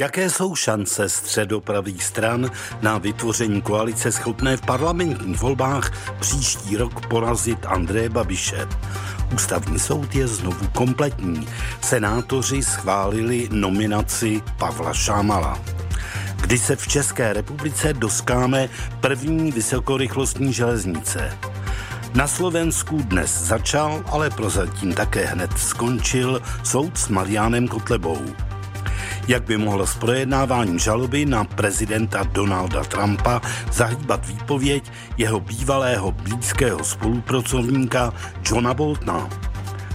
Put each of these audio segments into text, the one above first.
Jaké jsou šance středopravých stran na vytvoření koalice schopné v parlamentních volbách příští rok porazit Andreje Babiše? Ústavní soud je znovu kompletní. Senátoři schválili nominaci Pavla Šámala. Kdy se v České republice doskáme první vysokorychlostní železnice. Na Slovensku dnes začal, ale prozatím také hned skončil soud s Marianem Kotlebou jak by mohlo s projednáváním žaloby na prezidenta Donalda Trumpa zahýbat výpověď jeho bývalého blízkého spolupracovníka Johna Boltna.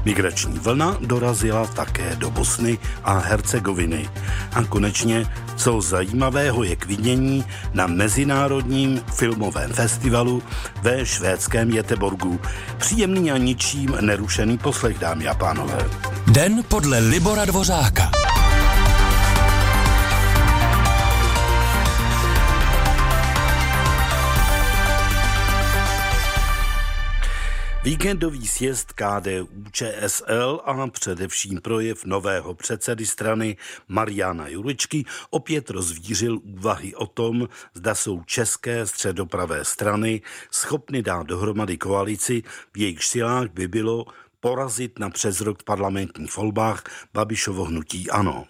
Migrační vlna dorazila také do Bosny a Hercegoviny. A konečně, co zajímavého je k vidění na Mezinárodním filmovém festivalu ve švédském Jeteborgu. Příjemný a ničím nerušený poslech, dámy a pánové. Den podle Libora Dvořáka. Víkendový sjezd KDU ČSL a především projev nového předsedy strany Mariana Juričky opět rozvířil úvahy o tom, zda jsou české středopravé strany schopny dát dohromady koalici, v jejich silách by bylo porazit na přes rok v parlamentních volbách Babišovo hnutí ANO.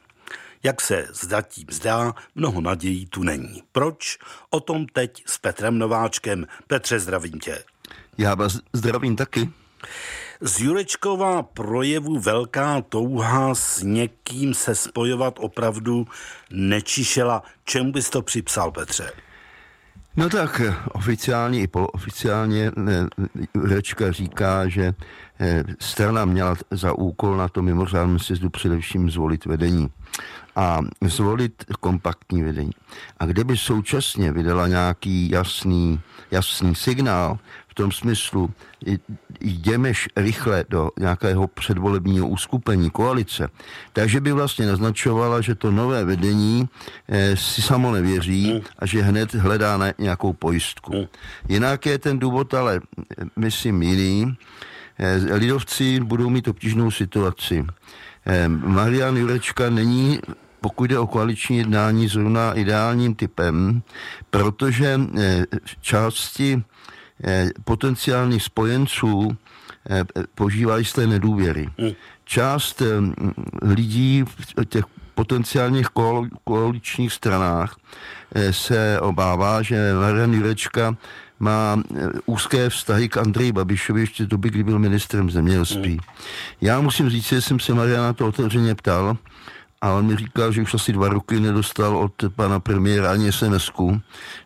Jak se zatím zdá, mnoho nadějí tu není. Proč? O tom teď s Petrem Nováčkem. Petře, zdravím tě. Já vás zdravím taky. Z Jurečkova projevu velká touha s někým se spojovat opravdu nečišela. Čemu bys to připsal, Petře? No tak oficiálně i polooficiálně Jurečka říká, že eh, strana měla za úkol na to mimořádném sjezdu především zvolit vedení a zvolit kompaktní vedení. A kdyby současně vydala nějaký jasný, jasný signál, tom smyslu, jdemeš rychle do nějakého předvolebního uskupení koalice, takže by vlastně naznačovala, že to nové vedení eh, si samo nevěří hmm. a že hned hledá na nějakou pojistku. Hmm. Jinak je ten důvod ale, eh, myslím, jiný. Eh, lidovci budou mít obtížnou situaci. Marian Jurečka není pokud jde o koaliční jednání, zrovna ideálním typem, protože části Eh, potenciálních spojenců eh, požívají z té nedůvěry. Hmm. Část eh, lidí v těch potenciálních koaličních stranách se obává, že Marian Jurečka má úzké vztahy k Andreji Babišovi ještě doby, kdy byl ministrem zemědělství. Hmm. Já musím říct, že jsem se Mariana to otevřeně ptal, a on mi říkal, že už asi dva roky nedostal od pana premiéra ani sms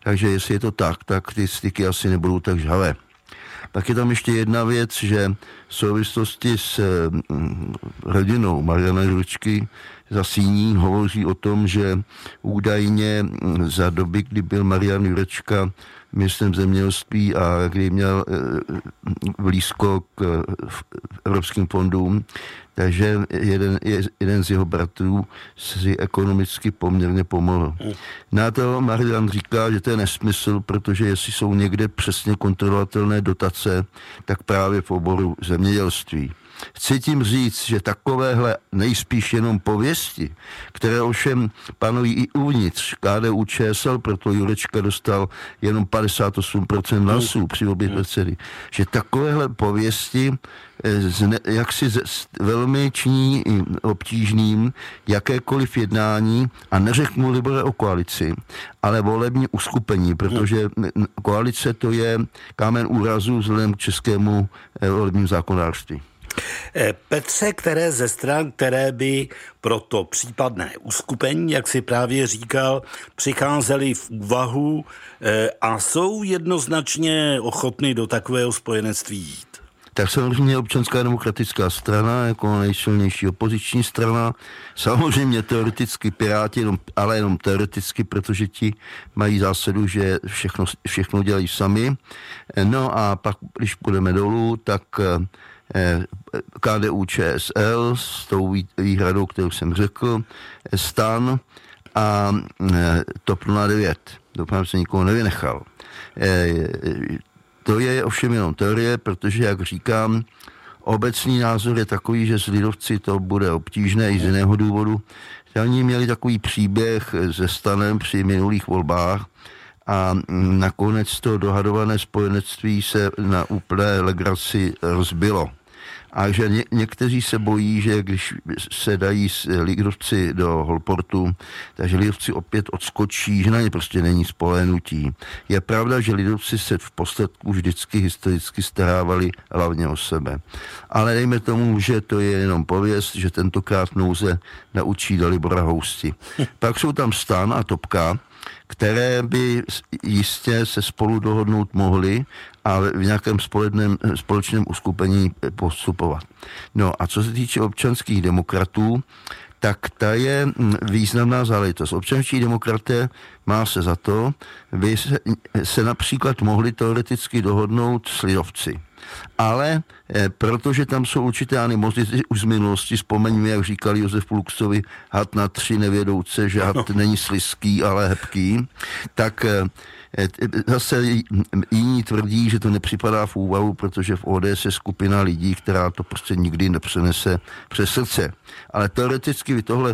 takže jestli je to tak, tak ty styky asi nebudou tak žhavé. Pak je tam ještě jedna věc, že v souvislosti s mm, rodinou Mariana Jurčky za síní hovoří o tom, že údajně mm, za doby, kdy byl Marian Jurečka ministrem zemědělství a kdy měl eh, blízko k evropským fondům, takže jeden, jeden z jeho bratrů si ekonomicky poměrně pomohl. Na to Marian říká, že to je nesmysl, protože jestli jsou někde přesně kontrolovatelné dotace, tak právě v oboru zemědělství. Chci tím říct, že takovéhle nejspíš jenom pověsti, které ovšem panují i uvnitř KDU ČSL, proto Jurečka dostal jenom 58% hlasů při obě předsedy, že takovéhle pověsti eh, jak si velmi činí obtížným jakékoliv jednání a neřeknu libore o koalici, ale volební uskupení, protože koalice to je kámen úrazu vzhledem k českému eh, volebním zákonodárství. Eh, Petře, které ze stran, které by pro to případné uskupení, jak si právě říkal, přicházely v úvahu eh, a jsou jednoznačně ochotny do takového spojenectví jít? Tak samozřejmě občanská demokratická strana jako nejsilnější opoziční strana, samozřejmě teoreticky Piráti, jenom, ale jenom teoreticky, protože ti mají zásadu, že všechno, všechno dělají sami. No a pak, když půjdeme dolů, tak Eh, KDU ČSL s tou výhradou, kterou jsem řekl, STAN a eh, TOP 09. Doufám, že se nikoho nevynechal. To je ovšem jenom teorie, protože, jak říkám, obecný názor je takový, že s lidovci to bude obtížné i z jiného důvodu. Oni měli takový příběh se stanem při minulých volbách a nakonec to dohadované spojenectví se na úplné legraci rozbilo. A že ně, někteří se bojí, že když se dají lidovci do Holportu, takže lidovci opět odskočí, že na ně prostě není spolenutí. Je pravda, že lidovci se v posledku vždycky historicky starávali hlavně o sebe. Ale dejme tomu, že to je jenom pověst, že tentokrát nouze naučí Dalibora Housti. Pak jsou tam Stan a Topka, které by jistě se spolu dohodnout mohly a v nějakém společném, společném uskupení postupovat. No a co se týče občanských demokratů, tak ta je mm, významná záležitost. Občanští demokraté má se za to, by se, se například mohli teoreticky dohodnout s lidovci. Ale eh, protože tam jsou určité animozity už z minulosti, vzpomeňme, jak říkal Josef Pluxovi, had na tři nevědouce, že had no. není sliský, ale hebký, tak eh, Eh, zase jiní tvrdí, že to nepřipadá v úvahu, protože v ODS je skupina lidí, která to prostě nikdy nepřenese přes srdce. Ale teoreticky by tohle,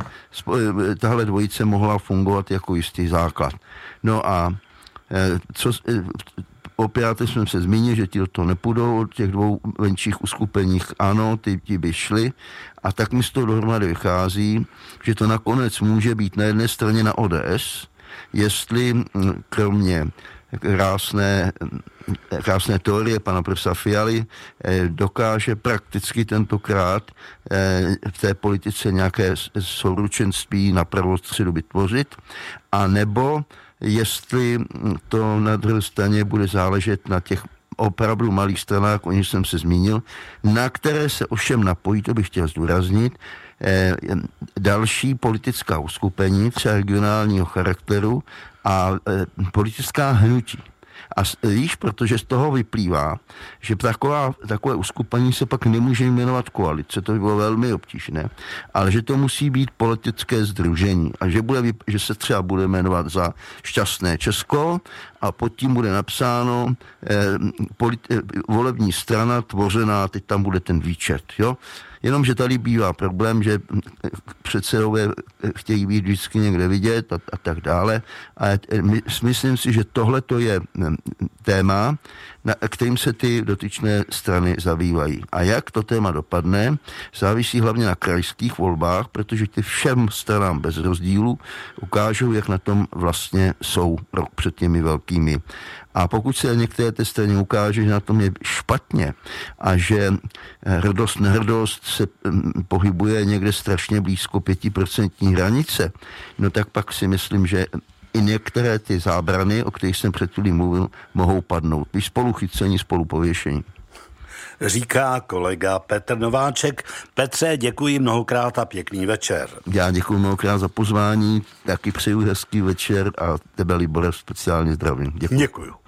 tahle dvojice mohla fungovat jako jistý základ. No a eh, co, opět jsme se zmínili, že ti toho nepůjdou od těch dvou menších uskupeních. Ano, ty, ty by šly. A tak mi z toho dohromady vychází, že to nakonec může být na jedné straně na ODS, jestli mm, kromě krásné, krásné teorie pana profesora Fialy eh, dokáže prakticky tentokrát eh, v té politice nějaké souručenství na pravou středu vytvořit, a nebo jestli to na druhé straně bude záležet na těch opravdu malých stranách, o nich jsem se zmínil, na které se ovšem napojí, to bych chtěl zdůraznit, Eh, další politická uskupení, třeba regionálního charakteru a eh, politická hnutí. A víš, protože z toho vyplývá, že taková, takové uskupení se pak nemůže jmenovat koalice, to by bylo velmi obtížné, ale že to musí být politické združení a že, bude, že se třeba bude jmenovat za šťastné Česko a pod tím bude napsáno eh, eh, volební strana tvořená, teď tam bude ten výčet, jo. Jenomže tady bývá problém, že předsedové chtějí být vždycky někde vidět a, a tak dále. A my, myslím si, že tohle to je téma, na kterým se ty dotyčné strany zabývají. A jak to téma dopadne, závisí hlavně na krajských volbách, protože ty všem stranám bez rozdílu ukážou, jak na tom vlastně jsou rok před těmi velkými. A pokud se některé té straně ukáže, že na tom je špatně a že hrdost, nehrdost se mm, pohybuje někde strašně blízko pětiprocentní hranice, no tak pak si myslím, že i některé ty zábrany, o kterých jsem před chvílí mluvil, mohou padnout. Vy spolu chycení, spolu pověšení. Říká kolega Petr Nováček. Petře, děkuji mnohokrát a pěkný večer. Já děkuji mnohokrát za pozvání, taky přeju hezký večer a tebe, Libore, speciálně zdravím. Děkuji. děkuji.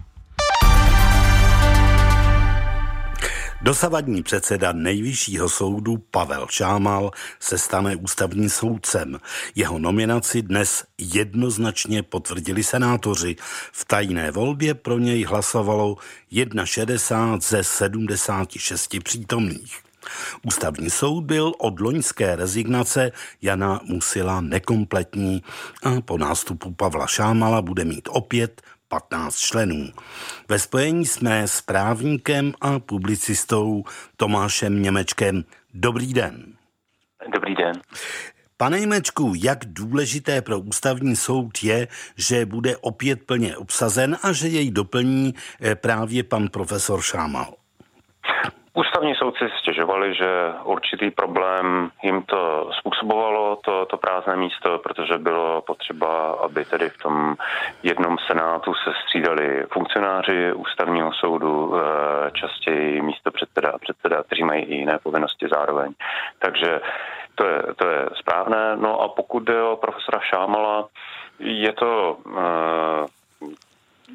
Dosavadní předseda nejvyššího soudu Pavel Šámal se stane ústavním soudcem. Jeho nominaci dnes jednoznačně potvrdili senátoři. V tajné volbě pro něj hlasovalo 61 ze 76 přítomných. Ústavní soud byl od loňské rezignace Jana Musila nekompletní a po nástupu Pavla Šámala bude mít opět 15 členů. Ve spojení jsme s právníkem a publicistou Tomášem Němečkem. Dobrý den. Dobrý den. Pane Němečku, jak důležité pro ústavní soud je, že bude opět plně obsazen a že jej doplní eh, právě pan profesor Šámal? Ústavní soudci stěžovali, že určitý problém jim to způsobovalo, to, to prázdné místo, protože bylo potřeba, aby tedy v tom jednom senátu se střídali funkcionáři ústavního soudu, eh, častěji místo předseda a předseda, kteří mají i jiné povinnosti zároveň. Takže to je, to je správné. No a pokud jde o profesora Šámala, je to uh,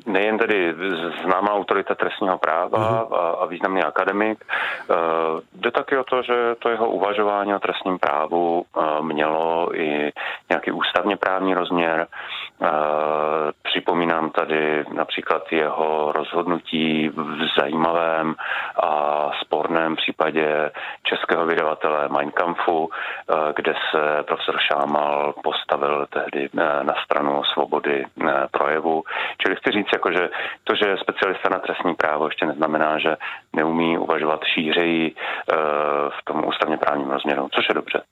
nejen tedy známá autorita trestního práva uh-huh. a, a významný akademik, uh, jde taky o to, že to jeho uvažování o trestním právu uh, mělo i nějaký ústavně právní rozměr. Připomínám tady například jeho rozhodnutí v zajímavém a sporném případě českého vydavatele Mein Kampfu, kde se profesor Šámal postavil tehdy na stranu svobody projevu. Čili chci říct, jako, že to, že je specialista na trestní právo, ještě neznamená, že neumí uvažovat šířeji v tom ústavně právním rozměru, což je dobře.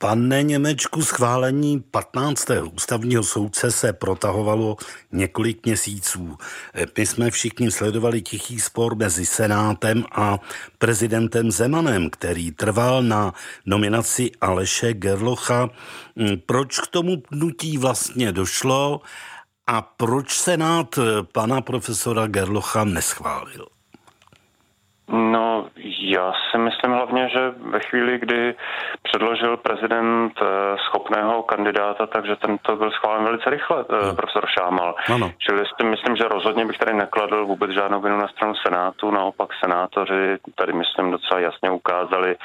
Pane Němečku, schválení 15. ústavního soudce se protahovalo několik měsíců. Eh, my jsme všichni sledovali tichý spor mezi Senátem a prezidentem Zemanem, který trval na nominaci Aleše Gerlocha. Hm, proč k tomu pnutí vlastně došlo a proč Senát eh, pana profesora Gerlocha neschválil? No, já si myslím hlavně, že ve chvíli, kdy předložil prezident eh, schopného kandidáta, takže tento byl schválen velice rychle, no. profesor Šámal. Ano. Čili si myslím, že rozhodně bych tady nekladl vůbec žádnou vinu na stranu Senátu, naopak senátoři tady myslím docela jasně ukázali,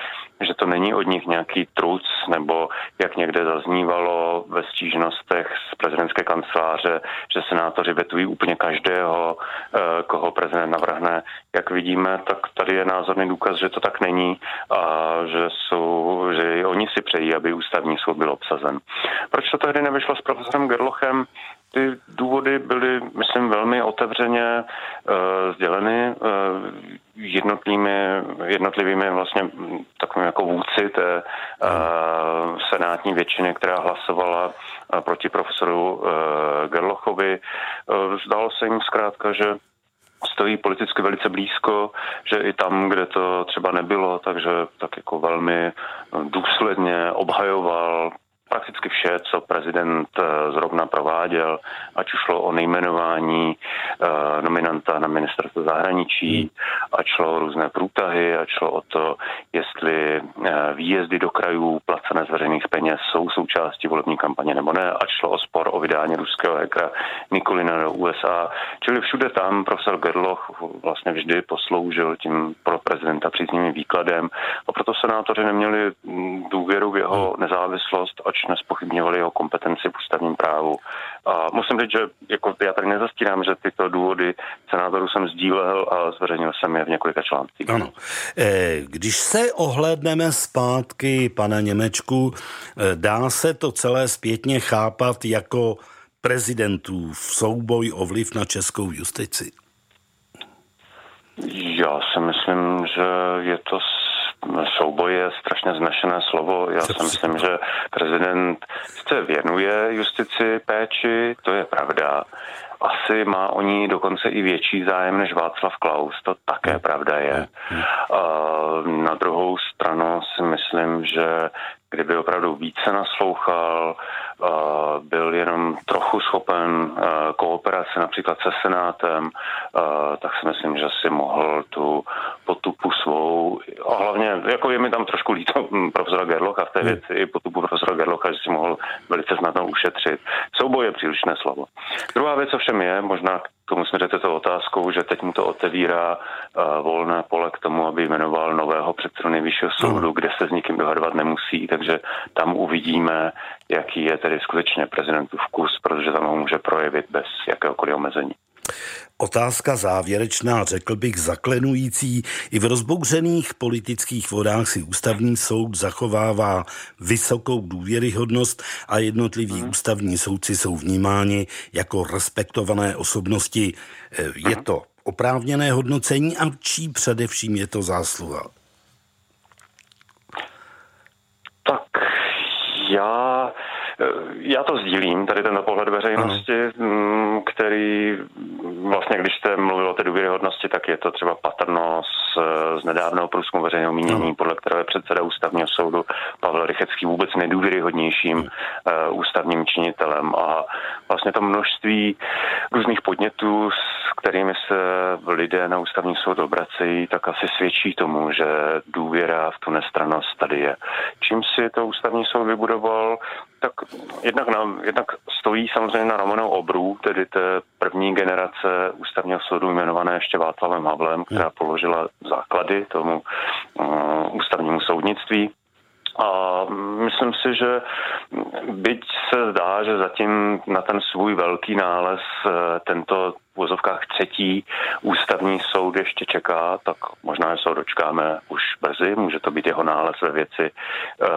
že to není od nich nějaký truc, nebo jak někde zaznívalo ve stížnostech z prezidentské kanceláře, že senátoři vetují úplně každého, eh, koho prezident navrhne. Jak vidíme, tak tady je názorný důkaz, že to tak není a že, jsou, že oni si přejí, aby ústavní soud byl obsazen. Proč to tehdy nevyšlo s profesorem Gerlochem? Ty důvody byly, myslím, velmi otevřeně uh, sděleny uh, jednotlivými, jednotlivými vlastně takovými jako vůdci té uh, senátní většiny, která hlasovala proti profesoru uh, Gerlochovi. Uh, zdálo se jim zkrátka, že stojí politicky velice blízko, že i tam, kde to třeba nebylo, takže tak jako velmi důsledně obhajoval prakticky vše, co prezident eh, zrovna prováděl, ať už šlo o nejmenování eh, nominanta na ministerstvo zahraničí, hmm. ať šlo o různé průtahy, ať šlo o to, jestli eh, výjezdy do krajů placené z veřejných peněz jsou součástí volební kampaně nebo ne, ať šlo o spor o vydání ruského hekra Nikolina do USA. Čili všude tam profesor Gerloch vlastně vždy posloužil tím pro prezidenta příznivým výkladem a proto senátoři neměli mm, důvěru v jeho hmm. nezávislost, ač nespochybňovali jeho kompetenci v ústavním právu. A musím říct, že jako já tady nezastírám, že tyto důvody senátorů jsem sdílel a zveřejnil jsem je v několika článcích. Ano. Eh, když se ohlédneme zpátky, pane Němečku, eh, dá se to celé zpětně chápat jako prezidentů v souboj o vliv na českou justici? Já si myslím, že je to souboj je strašně znašené slovo. Já si myslím, že prezident se věnuje justici péči, to je pravda. Asi má o ní dokonce i větší zájem než Václav Klaus, to také pravda je. Na druhou stranu si myslím, že kdyby opravdu více naslouchal, byl jenom trochu schopen kooperace například se Senátem, tak si myslím, že si mohl tu potupu svou, a hlavně, jako je mi tam trošku líto profesora Gerlocha v té hmm. věci, i potupu profesora Gerlocha, že si mohl velice snadno ušetřit. Souboj je přílišné slovo. Druhá věc ovšem je, možná tomu směřete to otázkou, že teď mu to otevírá uh, volné pole k tomu, aby jmenoval nového předsedu nejvyššího soudu, kde se s nikým dohadovat nemusí, takže tam uvidíme, jaký je tedy skutečně prezidentův vkus, protože tam ho může projevit bez jakéhokoliv omezení. Otázka závěrečná, řekl bych zaklenující. I v rozbouřených politických vodách si ústavní soud zachovává vysokou důvěryhodnost a jednotliví hmm. ústavní soudci jsou vnímáni jako respektované osobnosti. Eh, je to oprávněné hodnocení a čí především je to zásluha? Tak já já to sdílím, tady ten pohled veřejnosti, Aha. který vlastně, když jste mluvil o té důvěryhodnosti, tak je to třeba patrno z, z nedávného průzkumu veřejného mínění, podle kterého je předseda ústavního soudu Pavel Rychecký vůbec nejdůvěryhodnějším uh, ústavním činitelem. A vlastně to množství různých podnětů, s kterými se lidé na ústavní soud obracejí, tak asi svědčí tomu, že důvěra v tu nestranost tady je. Čím si to ústavní soud vybudoval, tak jednak, na, jednak stojí samozřejmě na ramenou obrů, tedy té první generace ústavního soudu jmenované ještě Václavem Havlem, která položila základy tomu uh, ústavnímu soudnictví. A myslím si, že byť se zdá, že zatím na ten svůj velký nález eh, tento v vozovkách třetí ústavní soud ještě čeká, tak možná, se ho dočkáme už brzy. Může to být jeho nález ve věci uh,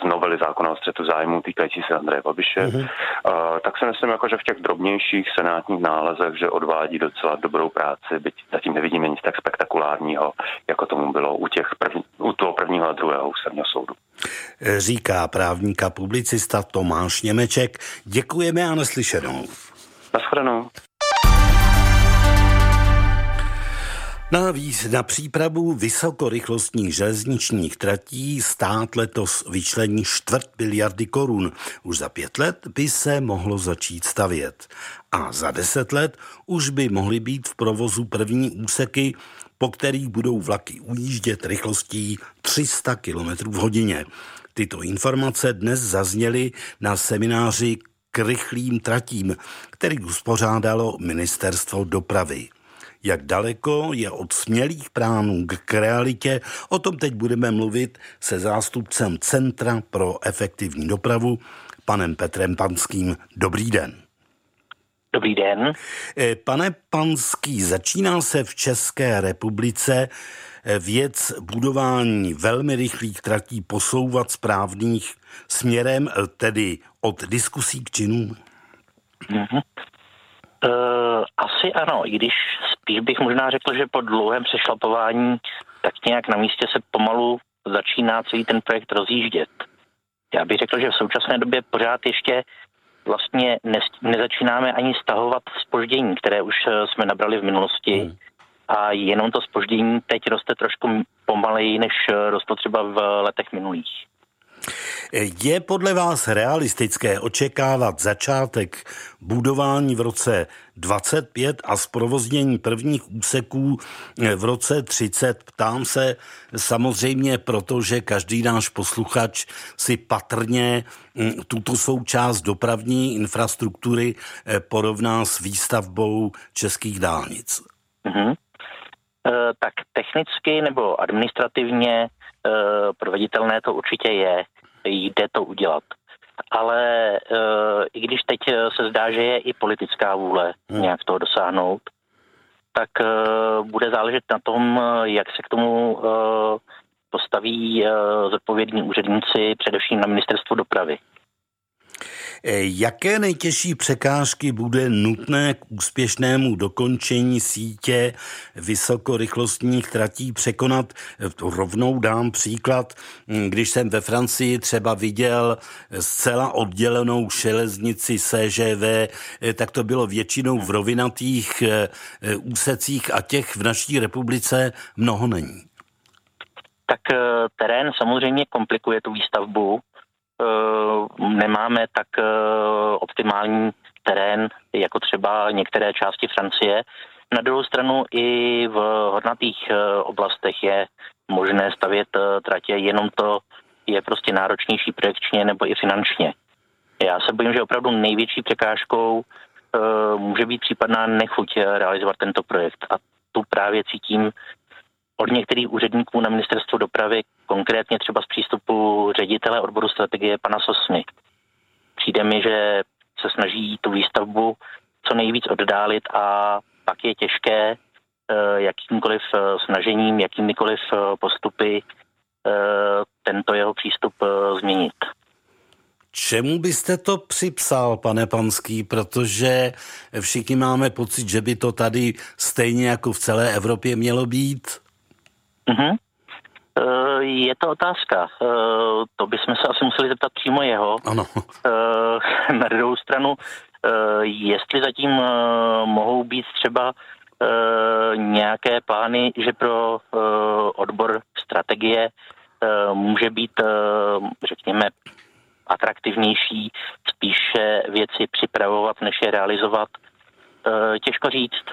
z novely zákona o střetu zájmu týkající se Andreje Babiše. Mm-hmm. Uh, tak si myslím, jako, že v těch drobnějších senátních nálezech, že odvádí docela dobrou práci, byť zatím nevidíme nic tak spektakulárního, jako tomu bylo u, těch první, u toho prvního a druhého ústavního soudu. Říká právník a publicista Tomáš Němeček. Děkujeme a neslyšenou. Naschledanou. Navíc na přípravu vysokorychlostních železničních tratí stát letos vyčlení čtvrt miliardy korun. Už za pět let by se mohlo začít stavět. A za deset let už by mohly být v provozu první úseky, po kterých budou vlaky ujíždět rychlostí 300 km v hodině. Tyto informace dnes zazněly na semináři k rychlým tratím, který uspořádalo Ministerstvo dopravy. Jak daleko je od smělých plánů k realitě, o tom teď budeme mluvit se zástupcem Centra pro efektivní dopravu, panem Petrem Panským. Dobrý den. Dobrý den. Eh, pane Panský, začíná se v České republice eh, věc budování velmi rychlých tratí posouvat správných směrem, eh, tedy od diskusí k činům? Mm-hmm. Uh, asi ano, i když spíš bych možná řekl, že po dlouhém přešlapování tak nějak na místě se pomalu začíná celý ten projekt rozjíždět. Já bych řekl, že v současné době pořád ještě vlastně ne, nezačínáme ani stahovat spoždění, které už eh, jsme nabrali v minulosti. Hmm. A jenom to spoždění teď roste trošku pomaleji, než eh, rostlo třeba v letech minulých. Je podle vás realistické očekávat začátek budování v roce 25 a zprovoznění prvních úseků v roce 30? Ptám se samozřejmě proto, že každý náš posluchač si patrně mm, tuto součást dopravní infrastruktury eh, porovná s výstavbou českých dálnic. Mm-hmm. tak technicky nebo administrativně e, proveditelné to určitě je jde to udělat. Ale e, i když teď se zdá, že je i politická vůle hmm. nějak toho dosáhnout, tak bude záležet na tom, jak se k tomu postaví zodpovědní úředníci, především na ministerstvu dopravy. Jaké nejtěžší překážky bude nutné k úspěšnému dokončení sítě vysokorychlostních tratí překonat? Rovnou dám příklad, když jsem ve Francii třeba viděl zcela oddělenou železnici CŽV, tak to bylo většinou v rovinatých eh, úsecích a těch v naší republice mnoho není. Tak eh, terén samozřejmě komplikuje tu výstavbu, Eh, nemáme tak eh, optimální terén jako třeba některé části Francie. Na druhou stranu i v hodnatých eh, oblastech je možné stavět tratě, jenom to je prostě náročnější projekčně nebo i finančně. Já se bojím, že opravdu největší překážkou může být případná nechuť realizovat tento projekt. A tu právě cítím od některých úředníků na ministerstvu dopravy, konkrétně třeba z přístupu ředitele odboru strategie pana Sosny. Přijde mi, že se snaží tu výstavbu co nejvíc oddálit a pak je těžké eh, jakýmkoliv eh, snažením, jakýmikoliv eh, postupy tento jeho přístup změnit. Čemu byste to připsal, pane Panský, protože všichni máme pocit, že by to tady stejně jako v celé Evropě mělo být? Uh, je to otázka. Uh, to bychom se asi museli zeptat přímo jeho. Ano. Uh, na druhou stranu, jestli zatím mohou být třeba nějaké plány, že pro odbor strategie může být, řekněme, atraktivnější spíše věci připravovat, než je realizovat, těžko říct.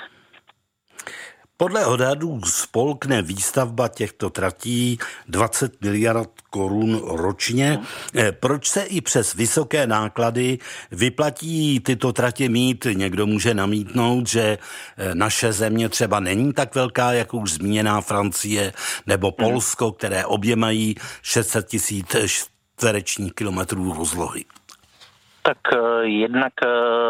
Podle odhadů spolkne výstavba těchto tratí 20 miliard korun ročně. Eh, proč se i přes vysoké náklady vyplatí tyto tratě mít? Někdo může namítnout, že eh, naše země třeba není tak velká, jako už zmíněná Francie nebo mhm. Polsko, které obě mají 600 tisíc čtverečních kilometrů rozlohy. Tak eh, jednak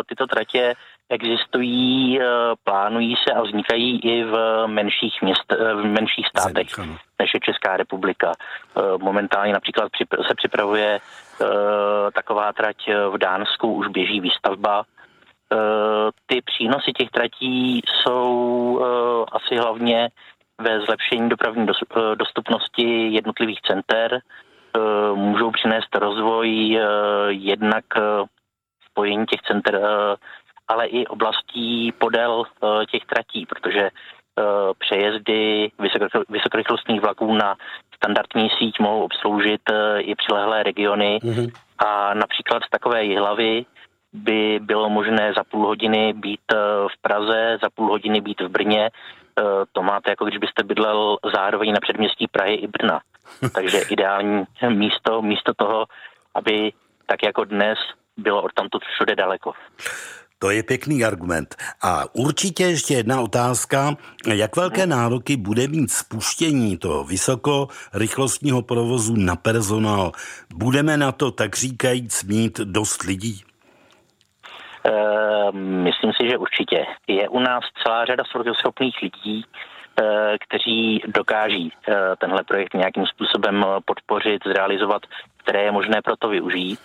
tyto tratě existují, eh, plánují se a vznikají i v menších, měst, eh, v menších státech, než je Česká republika. Eh, momentálně například se připravuje taková trať v Dánsku, už běží výstavba. Ty přínosy těch tratí jsou asi hlavně ve zlepšení dopravní dostupnosti jednotlivých center, můžou přinést rozvoj jednak spojení těch center ale i oblastí podél eh, těch tratí, protože eh, přejezdy vysokorychlostních vlaků na standardní síť mohou obsloužit eh, i přilehlé regiony mm-hmm. a například z takové jihlavy by bylo možné za půl hodiny být v Praze, za půl hodiny být v Brně. To máte jako když byste bydlel zároveň na předměstí Prahy i Brna. Takže ideální místo, místo toho, aby tak jako dnes bylo odtamtud všude daleko. To je pěkný argument. A určitě ještě jedna otázka. Jak velké nároky bude mít spuštění toho vysokorychlostního provozu na personál? Budeme na to, tak říkajíc, mít dost lidí? Uh, myslím si, že určitě. Je u nás celá řada schopných lidí, uh, kteří dokáží uh, tenhle projekt nějakým způsobem podpořit, zrealizovat, které je možné proto využít.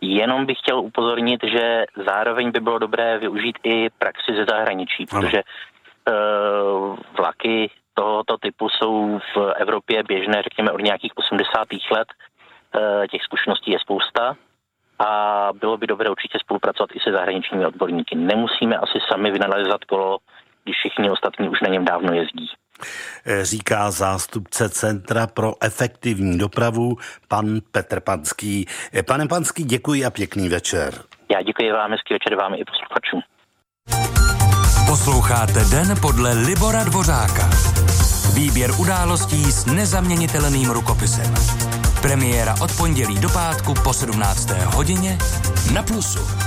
Jenom bych chtěl upozornit, že zároveň by bylo dobré využít i praxi ze zahraničí, protože uh, vlaky tohoto typu jsou v Evropě běžné, řekněme, od nějakých 80. let. Uh, těch zkušeností je spousta a bylo by dobré určitě spolupracovat i se zahraničními odborníky. Nemusíme asi sami vynalezat kolo, když všichni ostatní už na něm dávno jezdí. Eh, říká zástupce Centra pro efektivní dopravu pan Petr Panský. Eh, pane Panský, děkuji a pěkný večer. Já děkuji vám, hezký večer vám i posluchačům. Posloucháte Den podle Libora Dvořáka. Výběr událostí s nezaměnitelným rukopisem. Premiéra od pondělí do pátku po 17. hodině na Plusu.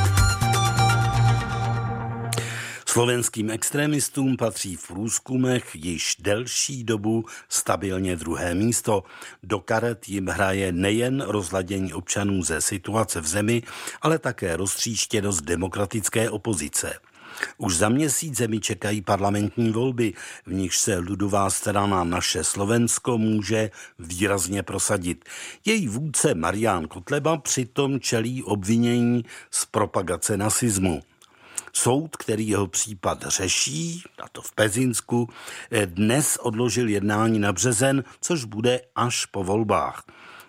Slovenským extremistům patří v průzkumech již delší dobu stabilně druhé místo. Do karet jim hraje nejen rozladění občanů ze situace v zemi, ale také roztříštěnost demokratické opozice. Už za měsíc zemi čekají parlamentní volby, v nichž se ludová strana Naše Slovensko může výrazně prosadit. Její vůdce Marián Kotleba přitom čelí obvinění z propagace nasismu. Soud, který jeho případ řeší, a to v Pezinsku, eh, dnes odložil jednání na březen, což bude až po volbách.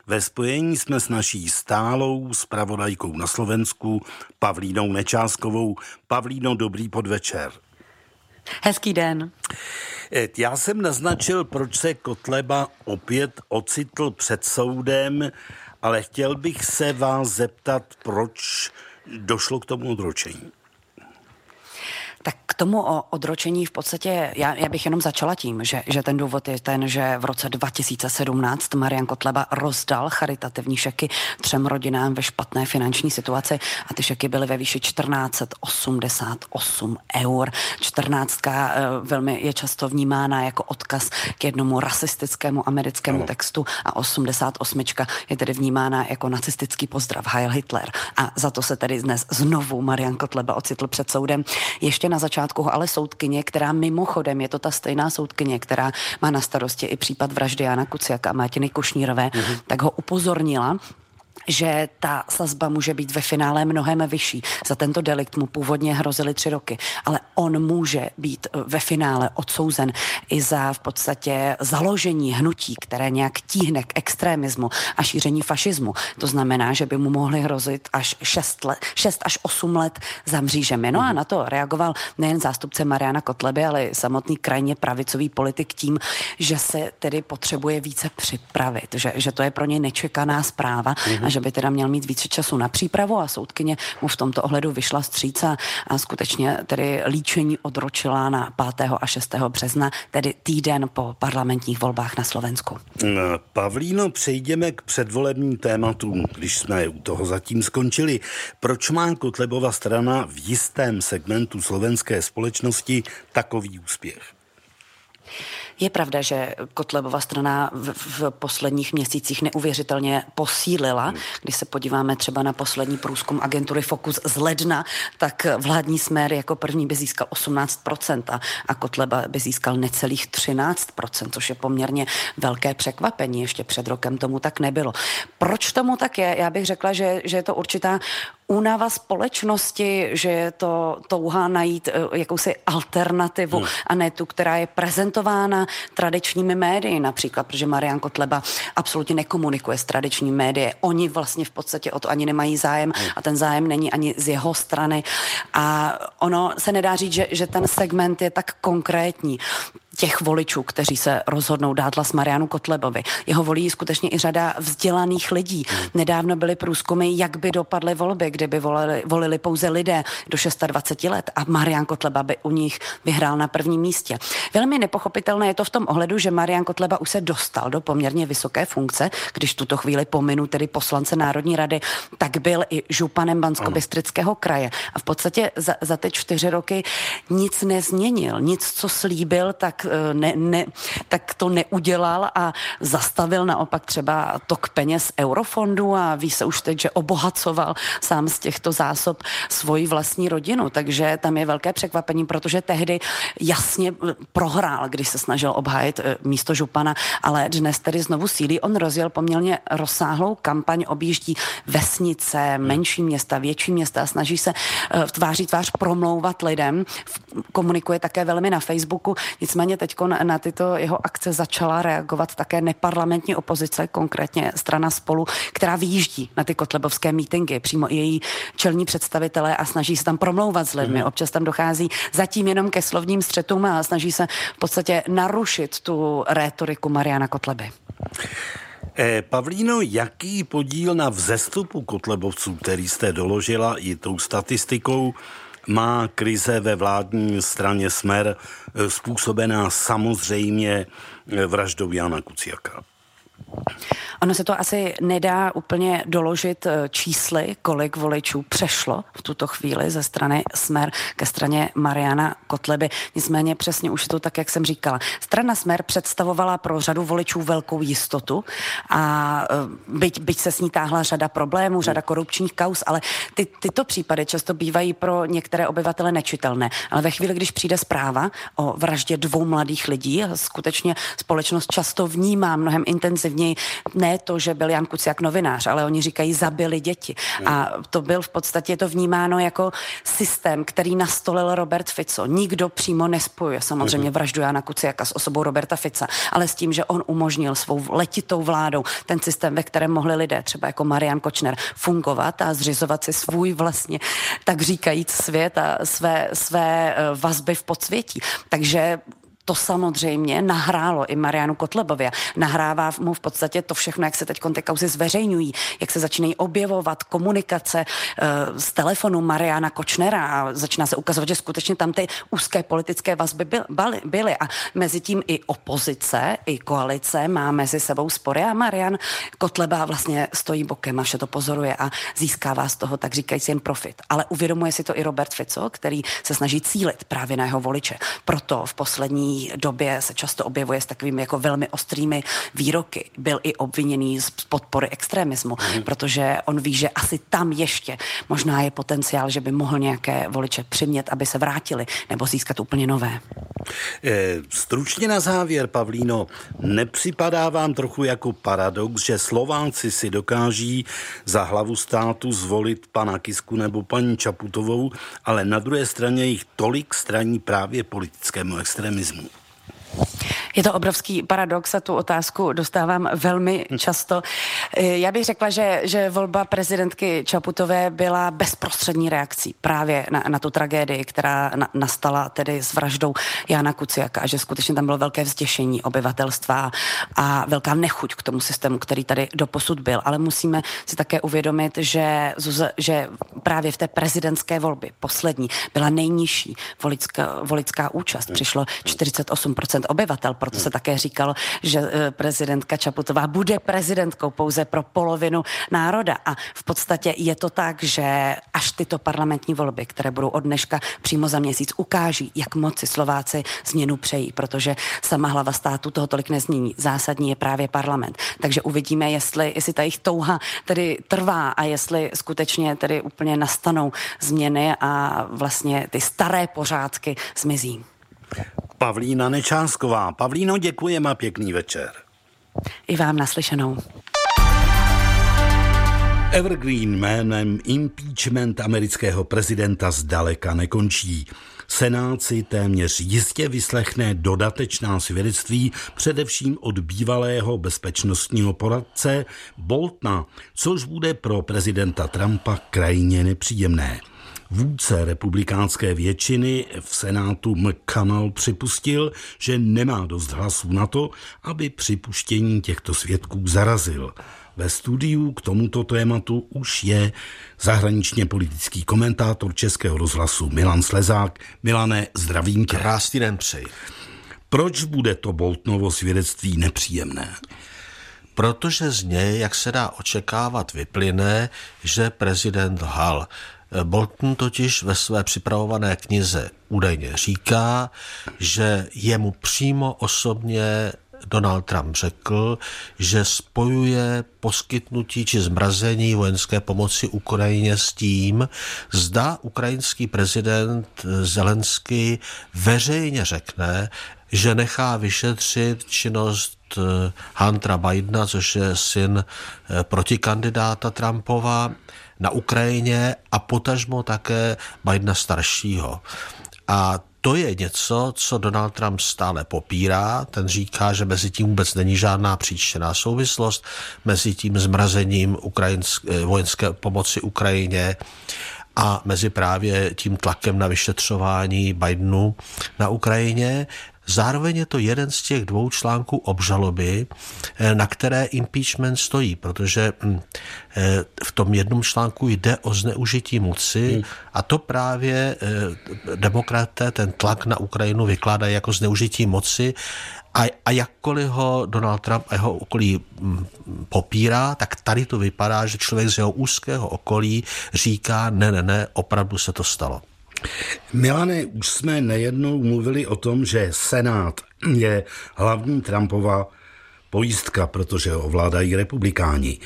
Ve spojení jsme s naší stálou spravodajkou na Slovensku, Pavlínou Nečáskovou. Pavlíno, dobrý podvečer. Hezký den. Eh, já jsem naznačil, proč se Kotleba opět ocitl před soudem, ale chtěl bych se vás zeptat, proč došlo k tomu odročení. Tak k tomu o odročení v podstatě, já, já bych jenom začala tím, že, že ten důvod je ten, že v roce 2017 Marian Kotleba rozdal charitativní šeky třem rodinám ve špatné finanční situaci a ty šeky byly ve výši 1488 eur. 14 eh, velmi je často vnímána jako odkaz k jednomu rasistickému americkému textu a 88 je tedy vnímána jako nacistický pozdrav Heil Hitler. A za to se tedy dnes znovu Marian Kotleba ocitl před soudem. Ještě na začátku, ale soudkyně, která mimochodem je to ta stejná soudkyně, která má na starosti i případ vraždy Jana Kuciaka a Mátiny Košnírové, mm-hmm. tak ho upozornila, že ta sazba může být ve finále mnohem vyšší. Za tento delikt mu původně hrozily tři roky, ale on může být ve finále odsouzen i za v podstatě založení hnutí, které nějak tíhne k extremismu a šíření fašismu. To znamená, že by mu mohly hrozit až 6, let, 6 až 8 let za mřížemi. No a na to reagoval nejen zástupce Mariana Kotleby, ale i samotný krajně pravicový politik tím, že se tedy potřebuje více připravit, že, že to je pro ně nečekaná zpráva mm-hmm že by teda měl mít více času na přípravu a soudkyně mu v tomto ohledu vyšla stříc a, a skutečně tedy líčení odročila na 5. a 6. března, tedy týden po parlamentních volbách na Slovensku. Pavlíno, přejdeme k předvolebním tématům, když jsme u toho zatím skončili. Proč má Kotlebova strana v jistém segmentu slovenské společnosti takový úspěch? Je pravda, že Kotlebova strana v, v posledních měsících neuvěřitelně posílila. Hmm. Když se podíváme třeba na poslední průzkum agentury Focus z ledna, tak vládní směr jako první by získal 18% a, a Kotleba by získal necelých 13%, což je poměrně velké překvapení. Ještě před rokem tomu tak nebylo. Proč tomu tak je? Já bych řekla, že, že je to určitá únava společnosti, že je to touha najít eh, jakousi alternativu hmm. a ne tu, která je prezentována tradičními médii například, protože Marian Kotleba absolutně nekomunikuje s tradičními médii. Oni vlastně v podstatě o to ani nemají zájem hmm. a ten zájem není ani z jeho strany. A ono se nedá říct, že, že ten segment je tak konkrétní těch voličů, kteří se rozhodnou dát hlas Marianu Kotlebovi. Jeho volí skutečně i řada vzdělaných lidí. Nedávno byly průzkumy, jak by dopadly volby, kdyby volili, volili pouze lidé do 26 let a Marian Kotleba by u nich vyhrál na prvním místě. Velmi nepochopitelné je to v tom ohledu, že Marian Kotleba už se dostal do poměrně vysoké funkce, když tuto chvíli pominu tedy poslance Národní rady, tak byl i županem Bansko-Bystrického kraje. A v podstatě za, za ty čtyři roky nic nezměnil. Nic, co slíbil, tak ne, ne, tak to neudělal a zastavil naopak třeba tok peněz eurofondu a ví se už teď, že obohacoval sám z těchto zásob svoji vlastní rodinu. Takže tam je velké překvapení, protože tehdy jasně eh, prohrál, když se snažil obhájit eh, místo župana, ale dnes tedy znovu sílí. On rozjel poměrně rozsáhlou kampaň, objíždí vesnice, menší města, větší města a snaží se v tváří tvář promlouvat lidem. Komunikuje také velmi na Facebooku, nicméně teď na tyto jeho akce začala reagovat také neparlamentní opozice, konkrétně strana spolu, která vyjíždí na ty kotlebovské mítingy, přímo i její čelní představitelé a snaží se tam promlouvat s lidmi. Mm. Občas tam dochází zatím jenom ke slovním střetům a snaží se v podstatě narušit tu rétoriku Mariana Kotleby. Eh, Pavlíno, jaký podíl na vzestupu kotlebovců, který jste doložila i tou statistikou, má krize ve vládní straně Smer eh, způsobená samozřejmě eh, vraždou Jana Kuciaka. Ono se to asi nedá úplně doložit eh, čísly, kolik voličů přešlo v tuto chvíli ze strany Smer ke straně Mariana Kotleby. Nicméně přesně už je to tak, jak jsem říkala. Strana Smer představovala pro řadu voličů velkou jistotu a eh, byť, byť se s ní táhla řada problémů, řada korupčních kaus, ale ty, tyto případy často bývají pro některé obyvatele nečitelné. Ale ve chvíli, když přijde zpráva o vraždě dvou mladých lidí, skutečně společnost často vnímá mnohem intenzivněji ne to, že byl Jan Kuciak novinář, ale oni říkají, zabili děti. A to byl v podstatě to vnímáno jako systém, který nastolil Robert Fico. Nikdo přímo nespojuje samozřejmě mhm. vraždu Jana Kuciaka s osobou Roberta Fica, ale s tím, že on umožnil svou letitou vládou ten systém, ve kterém mohli lidé, třeba jako Marian Kočner, fungovat a zřizovat si svůj vlastně, tak říkajíc, svět a své, své eh, vazby v podsvětí. Takže to samozřejmě nahrálo i Marianu Kotlebově. Nahrává mu v podstatě to všechno, jak se teď ty kauzy zveřejňují, jak se začínají objevovat komunikace uh, z telefonu Mariana Kočnera a začíná se ukazovat, že skutečně tam ty úzké politické vazby byly, byly a mezi tím i opozice, i koalice má mezi sebou spory a Marian Kotleba vlastně stojí bokem a vše to pozoruje a získává z toho, tak říkajíc, jen profit. Ale uvědomuje si to i Robert Fico, který se snaží cílit právě na jeho voliče. Proto v poslední době se často objevuje s takovými jako velmi ostrými výroky. Byl i obviněný z podpory extremismu, mm. protože on ví, že asi tam ještě možná je potenciál, že by mohl nějaké voliče přimět, aby se vrátili nebo získat úplně nové. Eh, stručně na závěr, Pavlíno, nepřipadá vám trochu jako paradox, že Slováci si dokáží za hlavu státu zvolit pana Kisku nebo paní Čaputovou, ale na druhé straně jich tolik straní právě politickému extremismu? Je to obrovský paradox a tu otázku dostávám velmi často. Já bych řekla, že, že volba prezidentky Čaputové byla bezprostřední reakcí právě na, na tu tragédii, která na, nastala tedy s vraždou Jana Kuciaka a že skutečně tam bylo velké vzděšení obyvatelstva a velká nechuť k tomu systému, který tady doposud byl. Ale musíme si také uvědomit, že, že právě v té prezidentské volbě poslední byla nejnižší volická, volická účast. Přišlo 48% obyvatel proto se také říkalo, že eh, prezidentka Čaputová bude prezidentkou pouze pro polovinu národa. A v podstatě je to tak, že až tyto parlamentní volby, které budou od dneška přímo za měsíc, ukáží, jak moci Slováci změnu přejí, protože sama hlava státu toho tolik nezmění. Zásadní je právě parlament. Takže uvidíme, jestli, jestli ta jejich touha tedy trvá a jestli skutečně tedy úplně nastanou změny a vlastně ty staré pořádky zmizí. Pavlína Nečásková. Pavlíno, děkujeme a pěkný večer. I vám naslyšenou. Evergreen jménem impeachment amerického prezidenta zdaleka nekončí. Senát si téměř jistě vyslechne dodatečná svědectví především od bývalého bezpečnostního poradce Boltna, což bude pro prezidenta Trumpa krajně nepříjemné. Vůdce republikánské většiny v Senátu McConnell připustil, že nemá dost hlasů na to, aby připuštění těchto svědků zarazil. Ve studiu k tomuto tématu už je zahraničně politický komentátor Českého rozhlasu Milan Slezák. Milane, zdravím tě. Krásný den přeji. Proč bude to Boltnovo svědectví nepříjemné? Protože z něj, jak se dá očekávat, vyplyne, že prezident lhal. Bolton totiž ve své připravované knize údajně říká, že jemu přímo osobně Donald Trump řekl, že spojuje poskytnutí či zmrazení vojenské pomoci Ukrajině s tím, zda ukrajinský prezident Zelensky veřejně řekne, že nechá vyšetřit činnost eh, Huntera Bidena, což je syn eh, protikandidáta Trumpova, na Ukrajině a potažmo také Bidena staršího. A to je něco, co Donald Trump stále popírá. Ten říká, že mezi tím vůbec není žádná příčinná souvislost, mezi tím zmrazením ukrajinské, vojenské pomoci Ukrajině a mezi právě tím tlakem na vyšetřování Bidenu na Ukrajině. Zároveň je to jeden z těch dvou článků obžaloby, eh, na které impeachment stojí, protože hm, eh, v tom jednom článku jde o zneužití moci hmm. a to právě eh, demokraté ten tlak na Ukrajinu vykládají jako zneužití moci a, a jakkoliv ho Donald Trump a jeho okolí hm, popírá, tak tady to vypadá, že člověk z jeho úzkého okolí říká, ne, ne, ne, opravdu se to stalo. Milane, už jsme nejednou mluvili o tom, že Senát je hlavní Trumpova pojistka, protože ho ovládají republikáni.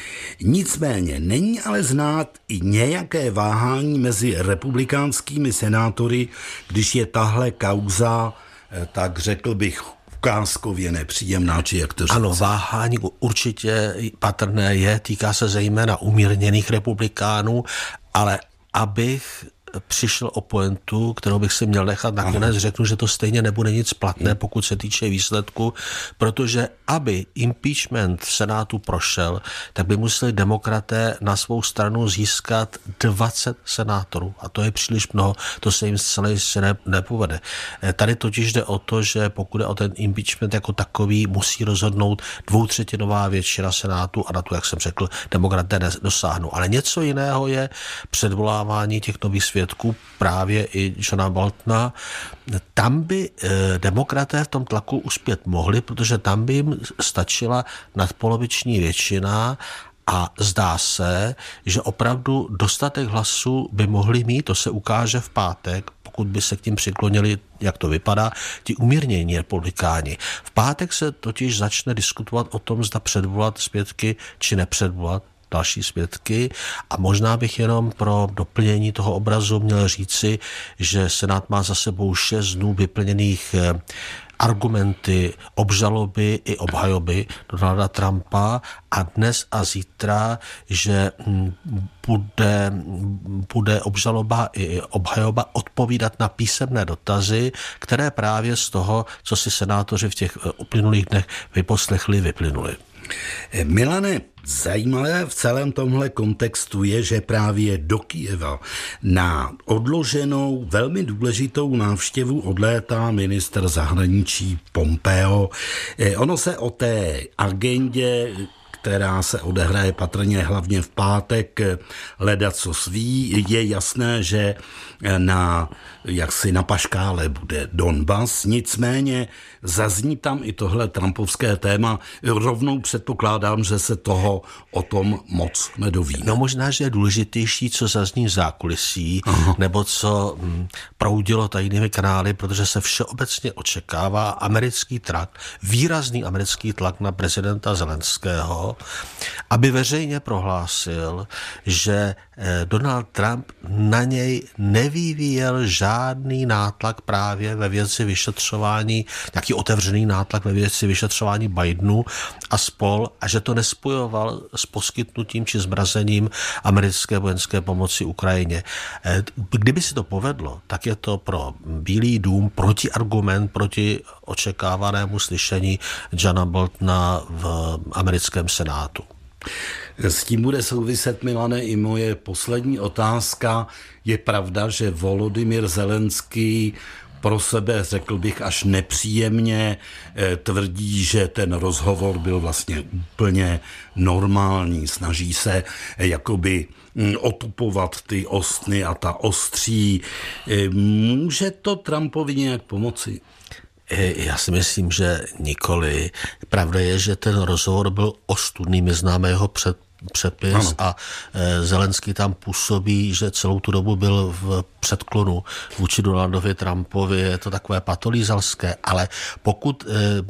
Nicméně není ale znát i nějaké váhání mezi republikánskými senátory, když je tahle kauza, eh, tak řekl bych, ukázkově nepříjemná, či jak to říct? Ano, váhání určitě patrné je, týká se zejména umírněných republikánů, ale abych přišel o pointu, kterou bych si měl nechat nakonec, řeknu, že to stejně nebude nic platné, hmm. pokud se týče výsledku, protože aby impeachment v Senátu prošel, tak by museli demokraté na svou stranu získat 20 senátorů a to je příliš mnoho, to se jim zcela jistě ne, nepovede. Eh, tady totiž jde o to, že pokud je o ten impeachment jako takový, musí rozhodnout dvoutřetinová většina Senátu a na to, jak jsem řekl, demokraté nedosáhnou. Ale něco jiného je předvolávání těch nových svět svědků právě i Johna Boltona, tam by eh, demokraté v tom tlaku uspět mohli, protože tam by jim stačila nadpoloviční většina a zdá se, že opravdu dostatek hlasů by mohli mít, to se ukáže v pátek, pokud by se k tím přiklonili, jak to vypadá, ti umírnění republikáni. V pátek se totiž začne diskutovat o tom, zda předvolat zpětky či nepředvolat další svědky. A možná bych jenom pro doplnění toho obrazu měl říci, že Senát má za sebou šest dnů vyplněných eh, argumenty obžaloby i obhajoby Donalda Trumpa a dnes a zítra, že hm, bude, bude obžaloba i obhajoba odpovídat na písemné dotazy, které právě z toho, co si senátoři v těch eh, uplynulých dnech vyposlechli, vyplynuly. Milane, zajímavé v celém tomhle kontextu je, že právě do Kijeva na odloženou velmi důležitou návštěvu odlétá minister zahraničí Pompeo. Eh, ono se o té agendě která se odehraje patrně hlavně v pátek, leda co sví. Je jasné, že na, jaksi na paškále bude Donbass, nicméně zazní tam i tohle trumpovské téma. Rovnou předpokládám, že se toho o tom moc nedoví. No možná, že je důležitější, co zazní v zákulisí, Aha. nebo co hm, proudilo tajnými kanály, protože se všeobecně očekává americký tlak, výrazný americký tlak na prezidenta Zelenského, aby veřejně prohlásil, že eh, Donald Trump na něj nevyvíjel žádný nátlak právě ve věci vyšetřování, nějaký otevřený nátlak ve věci vyšetřování Bidenu a spol a že to nespojoval s poskytnutím či zmrazením americké vojenské pomoci Ukrajině. Eh, kdyby si to povedlo, tak je to pro Bílý dům protiargument proti očekávanému slyšení Jana Boltona v americkém senátu. S tím bude souviset, Milane, i moje poslední otázka. Je pravda, že Volodymyr Zelenský pro sebe, řekl bych, až nepříjemně eh, tvrdí, že ten rozhovor byl vlastně úplně normální. Snaží se eh, jakoby hm, otupovat ty ostny a ta ostří. Eh, může to Trumpovi nějak pomoci? Já si myslím, že nikoli. Pravda je, že ten rozhovor byl ostudný. My známe jeho před přepis ano. a e, Zelenský tam působí, že celou tu dobu byl v předklonu vůči Donaldovi Trumpovi, je to takové patolízalské, ale pokud e, e,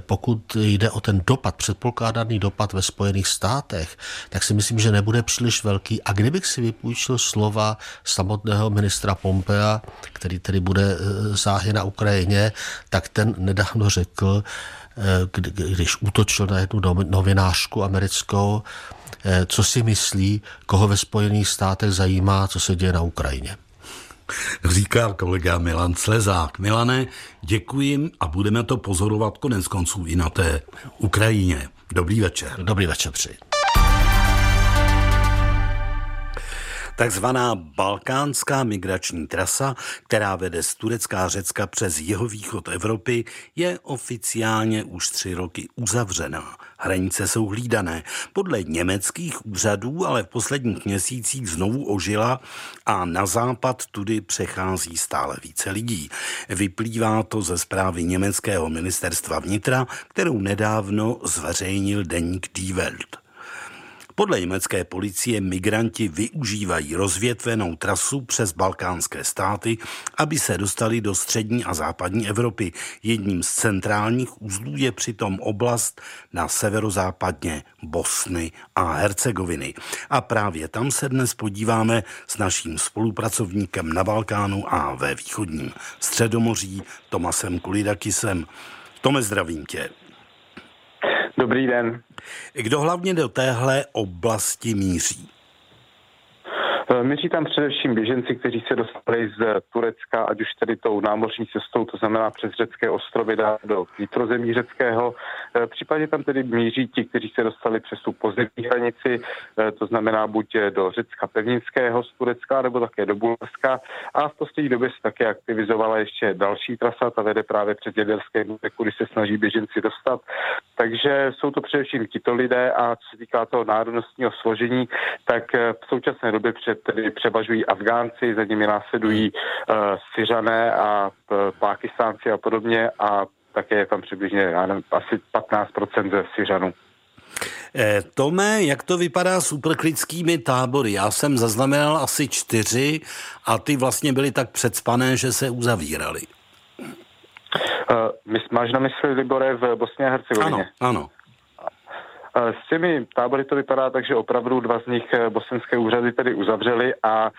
pokud jde o ten dopad, předpokládaný dopad ve Spojených státech, tak si myslím, že nebude příliš velký. A kdybych si vypůjčil slova samotného ministra Pompea, který tedy bude záhy na Ukrajině, tak ten nedávno řekl, když útočil na jednu novinářku americkou, eh, co si myslí, koho ve Spojených státech zajímá, co se děje na Ukrajině. Říká kolega Milan Slezák. Milane, děkuji a budeme to pozorovat konec konců i na té Ukrajině. Dobrý večer. Dobrý večer přeji. Takzvaná balkánská migrační trasa, která vede z Turecka a Řecka přes jihovýchod Evropy, je oficiálně už tři roky uzavřená. Hranice jsou hlídané. Podle německých úřadů ale v posledních měsících znovu ožila a na západ tudy přechází stále více lidí. Vyplývá to ze zprávy německého ministerstva vnitra, kterou nedávno zveřejnil deník Die Welt. Podle německé policie migranti využívají rozvětvenou trasu přes balkánské státy, aby se dostali do střední a západní Evropy. Jedním z centrálních uzlů je přitom oblast na severozápadně Bosny a Hercegoviny. A právě tam se dnes podíváme s naším spolupracovníkem na Balkánu a ve východním středomoří Tomasem Kulidakisem. Tome, zdravím tě. Dobrý den. Kdo hlavně do téhle oblasti míří? Eh, Míří tam především běženci, kteří se dostali z Turecka, ať už tedy tou námořní cestou, to znamená přes řecké ostrovy do vnitrozemí řeckého. Eh, případně tam tedy míří ti, kteří se dostali přes tu pozemní hranici, eh, to znamená buď do Řecka pevninského z Turecka, nebo také do Bulharska. A v poslední době se také aktivizovala ještě další trasa, ta vede právě přes Jaderské moře, kudy se snaží běženci dostat. Takže jsou to především tito lidé a co se týká toho národnostního složení, tak v současné době před tedy převažují Afgánci, za nimi následují uh, Syřané a uh, Pákistánci a podobně a také je tam přibližně já nevím, asi 15% ze Syřanů. Eh, Tome, jak to vypadá s uprchlickými tábory? Já jsem zaznamenal asi čtyři a ty vlastně byly tak předspané, že se uzavíraly. Uh, máš na mysli Libore v Bosně a Hercegovině? Ano, ano. S těmi tábory to vypadá tak, že opravdu dva z nich bosenské úřady tedy uzavřeli a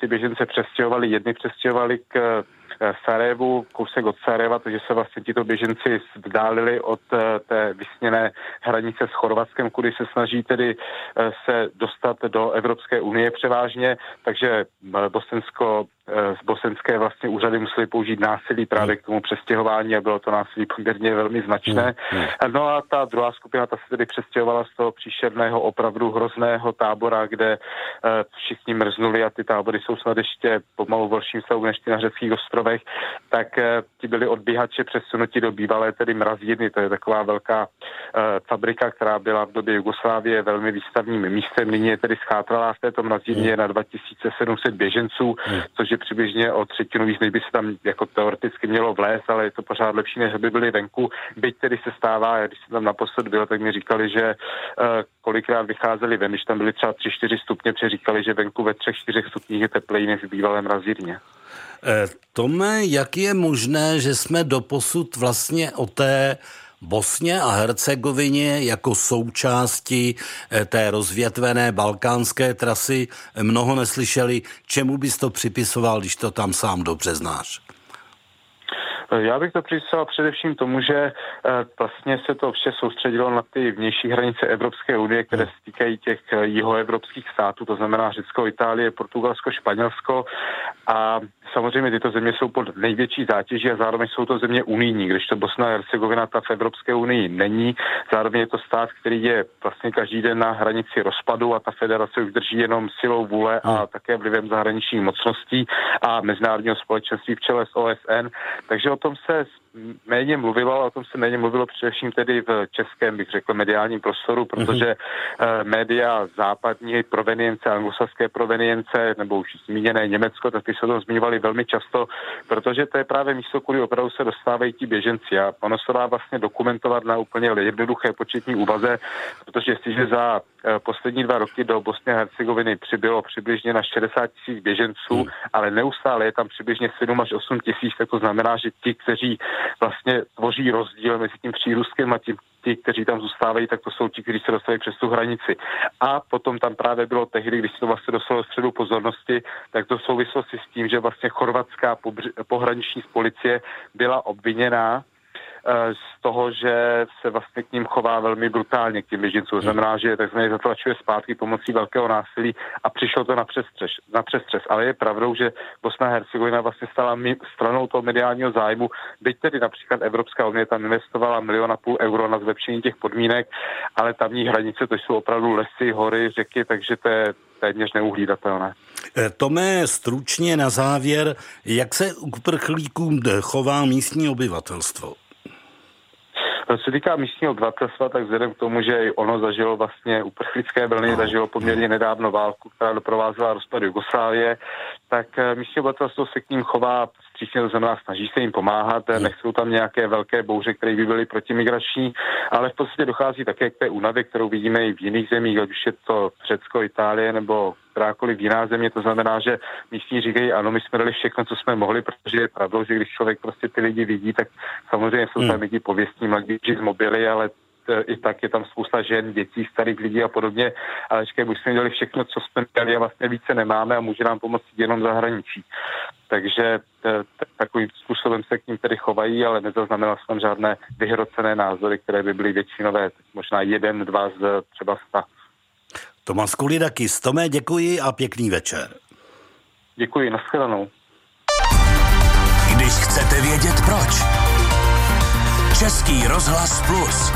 ty běžence přestěhovali. Jedny přestěhovali k Eh, Sarajevu, kousek od Sarajeva, takže se vlastně tito běženci vzdálili od eh, té vysněné hranice s Chorvatskem, kudy se snaží tedy eh, se dostat do Evropské unie převážně, takže Bosensko z bosenské vlastně úřady museli použít násilí právě k tomu přestěhování a bylo to násilí poměrně velmi značné. Hmm, hmm. No a ta druhá skupina, ta se tedy přestěhovala z toho příšerného, opravdu hrozného tábora, kde všichni mrznuli a ty tábory jsou snad ještě pomalu v horším stavu než ty na řeckých ostrovech tak eh, ti byli odbíhače přesunuti do bývalé tedy mrazírny. To je taková velká fabrika, která byla v době Jugoslávie velmi výstavním místem. Nyní je tedy schátralá v této mrazírně hmm. na 2700 běženců, hmm. což je přibližně o než by se tam jako teoreticky mělo vlézt, ale je to pořád lepší, než by byli venku. Byť tedy se stává, když jsem tam naposled byl, tak mi říkali, že uh, kolikrát vycházeli ven, když tam byly třeba 3-4 stupně, přeříkali, že venku ve 3-4 stupních je tepleji než v bývalé mrazírně. Eh, Tome, jak je možné, že jsme doposud vlastně o té Bosně a Hercegovině jako součásti eh, té rozvětvené balkánské trasy mnoho neslyšeli. Čemu bys to připisoval, když to tam sám dobře znáš? Já bych to připisoval především tomu, že eh, vlastně se to vše soustředilo na ty vnější hranice Evropské unie, které se týkají těch jihoevropských států, to znamená Řecko, Itálie, Portugalsko, Španělsko a samozřejmě tyto země jsou pod největší zátěží a zároveň jsou to země unijní, když to Bosna a Hercegovina ta v Evropské unii není. Zároveň je to stát, který je vlastně každý den na hranici rozpadu a ta federace už drží jenom silou vůle a hmm. také vlivem zahraničních mocností a mezinárodního společenství v čele s OSN. Takže o tom se méně mluvilo, ale o tom se méně mluvilo především tedy v českém, bych řekl, mediálním prostoru, protože mm-hmm. média západní provenience, anglosaské provenience, nebo už zmíněné Německo, tak ty se to zmiňovali velmi často, protože to je právě místo, kudy opravdu se dostávají ti běženci a ono se dá vlastně dokumentovat na úplně jednoduché početní úvaze, protože jestliže za eh, poslední dva roky do Bosny a Hercegoviny přibylo přibližně na 60 tisíc běženců, mm. ale neustále je tam přibližně 7 až 8 tisíc, tak to znamená, že ti, kteří vlastně tvoří rozdíl mezi tím přírůstkem a tím, ti, kteří tam zůstávají, tak to jsou ti, kteří se dostali přes tu hranici. A potom tam právě bylo tehdy, když se to vlastně dostalo středu pozornosti, tak to souvislosti s tím, že vlastně chorvatská pohraniční policie byla obviněná z toho, že se vlastně k ním chová velmi brutálně k těm běžincům. Znamená, že takzvaně zatlačuje zpátky pomocí velkého násilí a přišlo to na přestřes. Na přestřes. Ale je pravdou, že Bosna a Hercegovina vlastně stala stranou toho mediálního zájmu, byť tedy například Evropská unie tam investovala milion a půl euro na zlepšení těch podmínek, ale tamní hranice to jsou opravdu lesy, hory, řeky, takže to je téměř neuhlídatelné. Eh, Tome, stručně na závěr, jak se k prchlíkům chová místní obyvatelstvo? Co se týká místního obyvatelstva, tak vzhledem k tomu, že i ono zažilo vlastně uprchlické vlny, no. zažilo poměrně nedávno válku, která doprovázela rozpad Jugoslávie, tak eh, místní obyvatelstvo se k ním chová vstřícně, to znamená snaží se jim pomáhat, hmm. nechcou tam nějaké velké bouře, které by byly protimigrační, ale v podstatě dochází také k té únavě, kterou vidíme i v jiných zemích, ať už je to Řecko, Itálie nebo kterákoliv jiná země. To znamená, že místní říkají, ano, my jsme dali všechno, co jsme mohli, protože je pravdou, že když člověk prostě ty lidi vidí, tak samozřejmě jsou tam hmm. lidi pověstní mladí z mobily, ale i tak je tam spousta žen, dětí, starých lidí a podobně. Ale říkají, už jsme dělali všechno, co jsme měli a vlastně více nemáme a může nám pomoct jenom zahraničí. Takže takovým způsobem se k ním tedy chovají, ale nezaznamenal jsem žádné vyhrocené názory, které by byly většinové, možná jeden, dva z třeba sta. Tomas Kulidakis, Tomé, děkuji a pěkný večer. Děkuji, nashledanou. Když chcete vědět proč. Český rozhlas plus.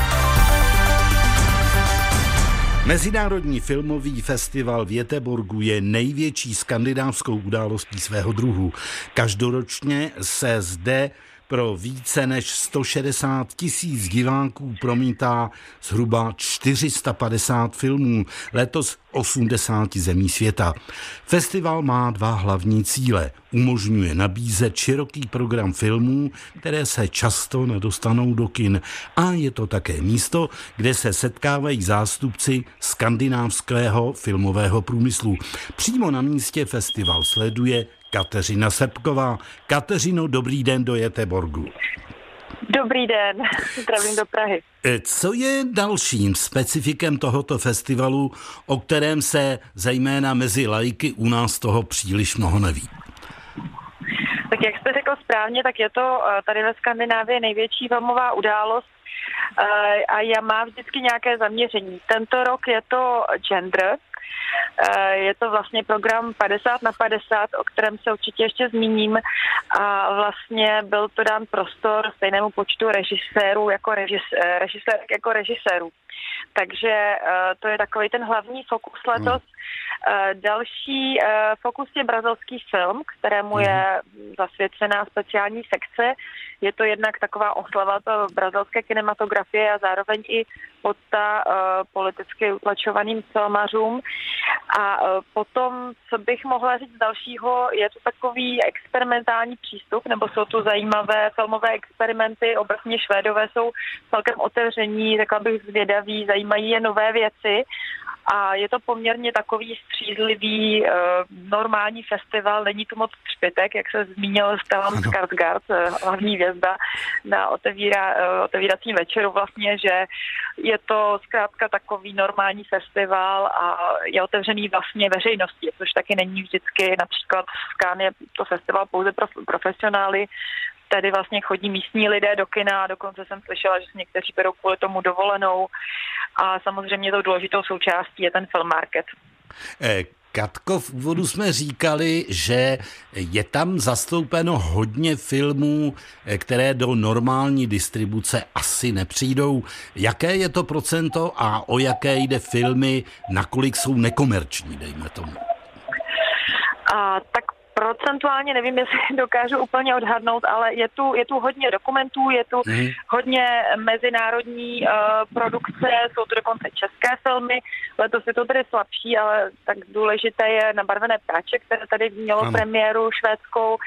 Mezinárodní filmový festival v Jeteborgu je největší skandinávskou událostí svého druhu. Každoročně se zde pro více než 160 tisíc diváků promítá zhruba 450 filmů, letos 80 zemí světa. Festival má dva hlavní cíle. Umožňuje nabízet široký program filmů, které se často nedostanou do kin. A je to také místo, kde se setkávají zástupci skandinávského filmového průmyslu. Přímo na místě festival sleduje Kateřina Sepková. Kateřino, dobrý den do Jeteborgu. Dobrý den, zdravím do Prahy. E, co je dalším specifikem tohoto festivalu, o kterém se zejména mezi lajky u nás toho příliš mnoho neví? Tak jak jste řekl správně, tak je to e, tady ve Skandinávii největší filmová událost e, a já má vždycky nějaké zaměření. Tento rok je to gender, Eh, je to vlastně program 50 na 50, o kterém se určitě ještě zmíním a vlastně byl to dán prostor stejnému počtu režisérů jako režis, eh, režisérek jako režisérů. Takže eh, to je takový ten hlavní fokus letos. Hmm. Další fokus je brazilský film, kterému je hmm. zasvěcená speciální sekce. Je to jednak taková oslava brazilské kinematografie a zároveň i podta politicky utlačovaným filmařům. A potom, co bych mohla říct dalšího, je to takový experimentální přístup, nebo jsou to zajímavé filmové experimenty. Obecně Švédové jsou celkem otevření, řekla bych zvědaví, zajímají je nové věci a je to poměrně takový střízlivý, uh, normální festival, není tu moc třpitek, jak se zmínil Stellan Skarsgård, uh, hlavní vězda na otevírá, uh, otevíracím večeru vlastně, že je to zkrátka takový normální festival a je otevřený vlastně veřejnosti, což taky není vždycky, například v Cannes je to festival pouze pro profesionály, tady vlastně chodí místní lidé do kina, dokonce jsem slyšela, že si někteří berou kvůli tomu dovolenou. A samozřejmě to důležitou součástí je ten film market. Eh, Katko, v úvodu jsme říkali, že je tam zastoupeno hodně filmů, eh, které do normální distribuce asi nepřijdou. Jaké je to procento a o jaké jde filmy, nakolik jsou nekomerční, dejme tomu? A, tak procentuálně nevím, jestli dokážu úplně odhadnout, ale je tu, je tu hodně dokumentů, je tu mm. hodně mezinárodní uh, produkce, jsou tu dokonce české filmy, letos je to tedy slabší, ale tak důležité je Nabarvené práče, které tady mělo ano. premiéru švédskou.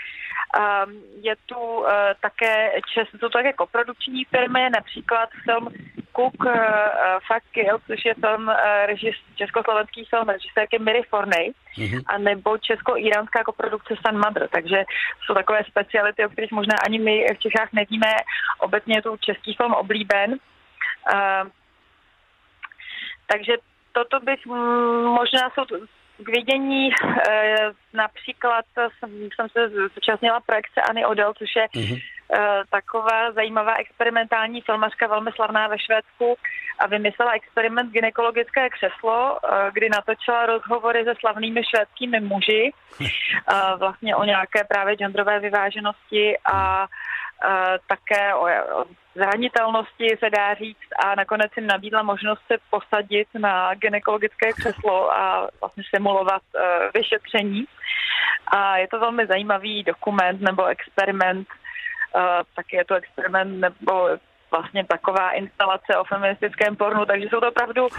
Um, je tu uh, také, čes, jsou to také koprodukční firmy, například film Cook uh, Fuck Kill, což je film, uh, režis, československý film režisérky Miry Forney, mm-hmm. a nebo česko-iránská koprodukce Sun Mother, takže jsou takové speciality, o kterých možná ani my v Čechách nevíme. Obecně je tu český film oblíben. Uh, takže toto bych možná jsou k vidění například jsem, jsem se zúčastnila projekce Anny Odell, což je mm-hmm. E, taková zajímavá experimentální filmařka, velmi slavná ve Švédsku a vymyslela experiment gynekologické křeslo, e, kdy natočila rozhovory se slavnými švédskými muži, e, vlastně o nějaké právě genderové vyváženosti a také o, zranitelnosti, se dá říct, a nakonec jim nabídla možnost se posadit na gynekologické křeslo a vlastně simulovat vyšetření. A je to velmi zajímavý dokument nebo experiment, taky je to experiment nebo vlastně taková instalace o feministickém pornu, takže jsou to opravdu uh,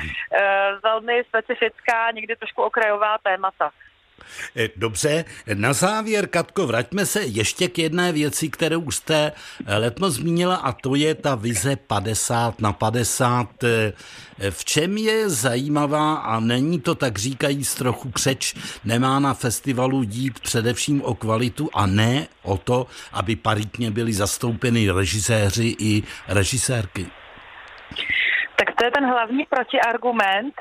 velmi specifická, někdy trošku okrajová témata. Eh, dobře, na závěr, Katko, vraťme se ještě k jedné věci, kterou jste eh, letmo zmínila, a to je ta vize 50 na 50. Eh, v čem je zajímavá a není to tak říkajíc trochu křeč, nemá na festivalu jít především o kvalitu a ne o to, aby paritně byli zastoupeny režiséři i režisérky? Tak to je ten hlavní protiargument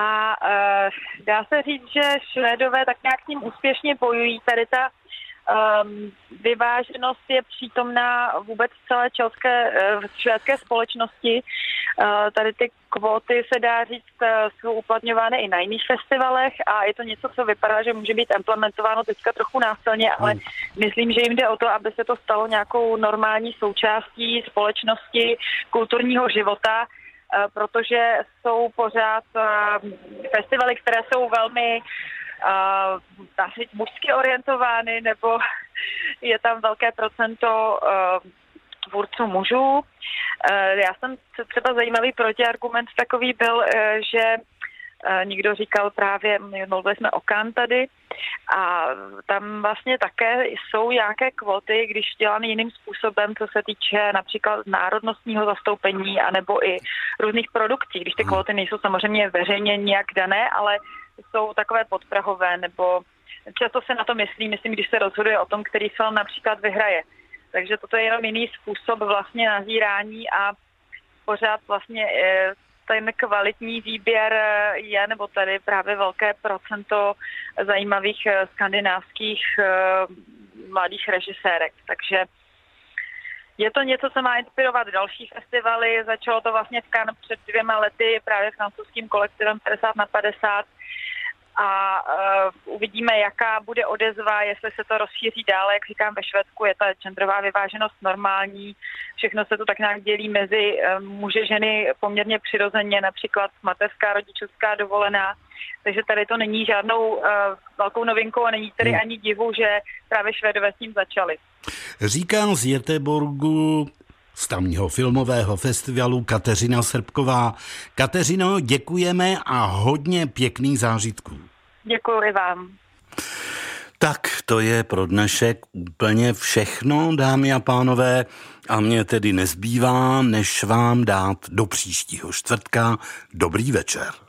a uh, dá se říct, že Švédové tak nějak s ním úspěšně bojují. Tady ta um, vyváženost je přítomná vůbec v celé české, v švédské společnosti. Uh, tady ty kvóty, se dá říct, jsou uplatňovány i na jiných festivalech a je to něco, co vypadá, že může být implementováno teďka trochu násilně, ale hmm. myslím, že jim jde o to, aby se to stalo nějakou normální součástí společnosti, kulturního života protože jsou pořád eh, festivaly, které jsou velmi uh, mužsky orientovány, nebo je tam velké procento tvůrců mužů. Já jsem třeba zajímavý protiargument takový byl, že Někdo říkal právě, mluvili jsme o Kan tady a tam vlastně také jsou nějaké kvoty, když děláme jiným způsobem, co se týče například národnostního zastoupení anebo i různých produkcí, když ty hmm. kvóty nejsou samozřejmě veřejně nějak dané, ale jsou takové podprahové nebo často se na to myslí, myslím, když se rozhoduje o tom, který film například vyhraje Takže toto je jenom jiný způsob vlastně nazírání a pořád vlastně eh, ten kvalitní výběr je, nebo tady právě velké procento zajímavých eh, skandinávských mladých režisérek. Takže je to něco, co má inspirovat další festivaly. Začalo to vlastně v Cannes před dvěma lety právě francouzským kolektivem 50 na 50 a uh, uvidíme, jaká bude odezva, jestli se to rozšíří dále, jak říkám, ve Švédsku je ta genderová vyváženost normální, všechno se to tak nějak dělí mezi uh, muže, ženy poměrně přirozeně, například mateřská, rodičovská dovolená, takže tady to není žádnou uh, velkou novinkou a není tedy hmm. ani divu, že právě Švédové s tím začali. Říká z Jeteborgu z tamního filmového festivalu Kateřina Srbková. Kateřino, děkujeme a hodně pěkných zážitků. Děkuji i vám. Tak to je pro dnešek úplně všechno, dámy a pánové, a mě tedy nezbývá, než vám dát do příštího čtvrtka dobrý večer.